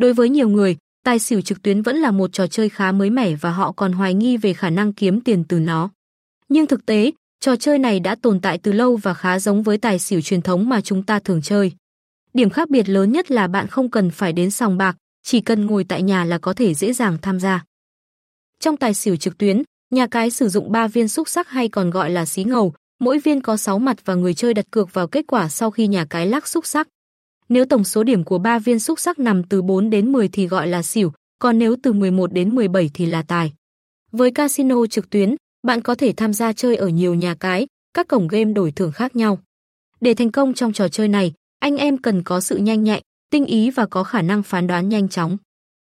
Đối với nhiều người, tài xỉu trực tuyến vẫn là một trò chơi khá mới mẻ và họ còn hoài nghi về khả năng kiếm tiền từ nó. Nhưng thực tế, trò chơi này đã tồn tại từ lâu và khá giống với tài xỉu truyền thống mà chúng ta thường chơi. Điểm khác biệt lớn nhất là bạn không cần phải đến sòng bạc, chỉ cần ngồi tại nhà là có thể dễ dàng tham gia. Trong tài xỉu trực tuyến, nhà cái sử dụng 3 viên xúc sắc hay còn gọi là xí ngầu, mỗi viên có 6 mặt và người chơi đặt cược vào kết quả sau khi nhà cái lắc xúc sắc. Nếu tổng số điểm của 3 viên xúc sắc nằm từ 4 đến 10 thì gọi là xỉu, còn nếu từ 11 đến 17 thì là tài. Với casino trực tuyến, bạn có thể tham gia chơi ở nhiều nhà cái, các cổng game đổi thưởng khác nhau. Để thành công trong trò chơi này, anh em cần có sự nhanh nhạy, tinh ý và có khả năng phán đoán nhanh chóng.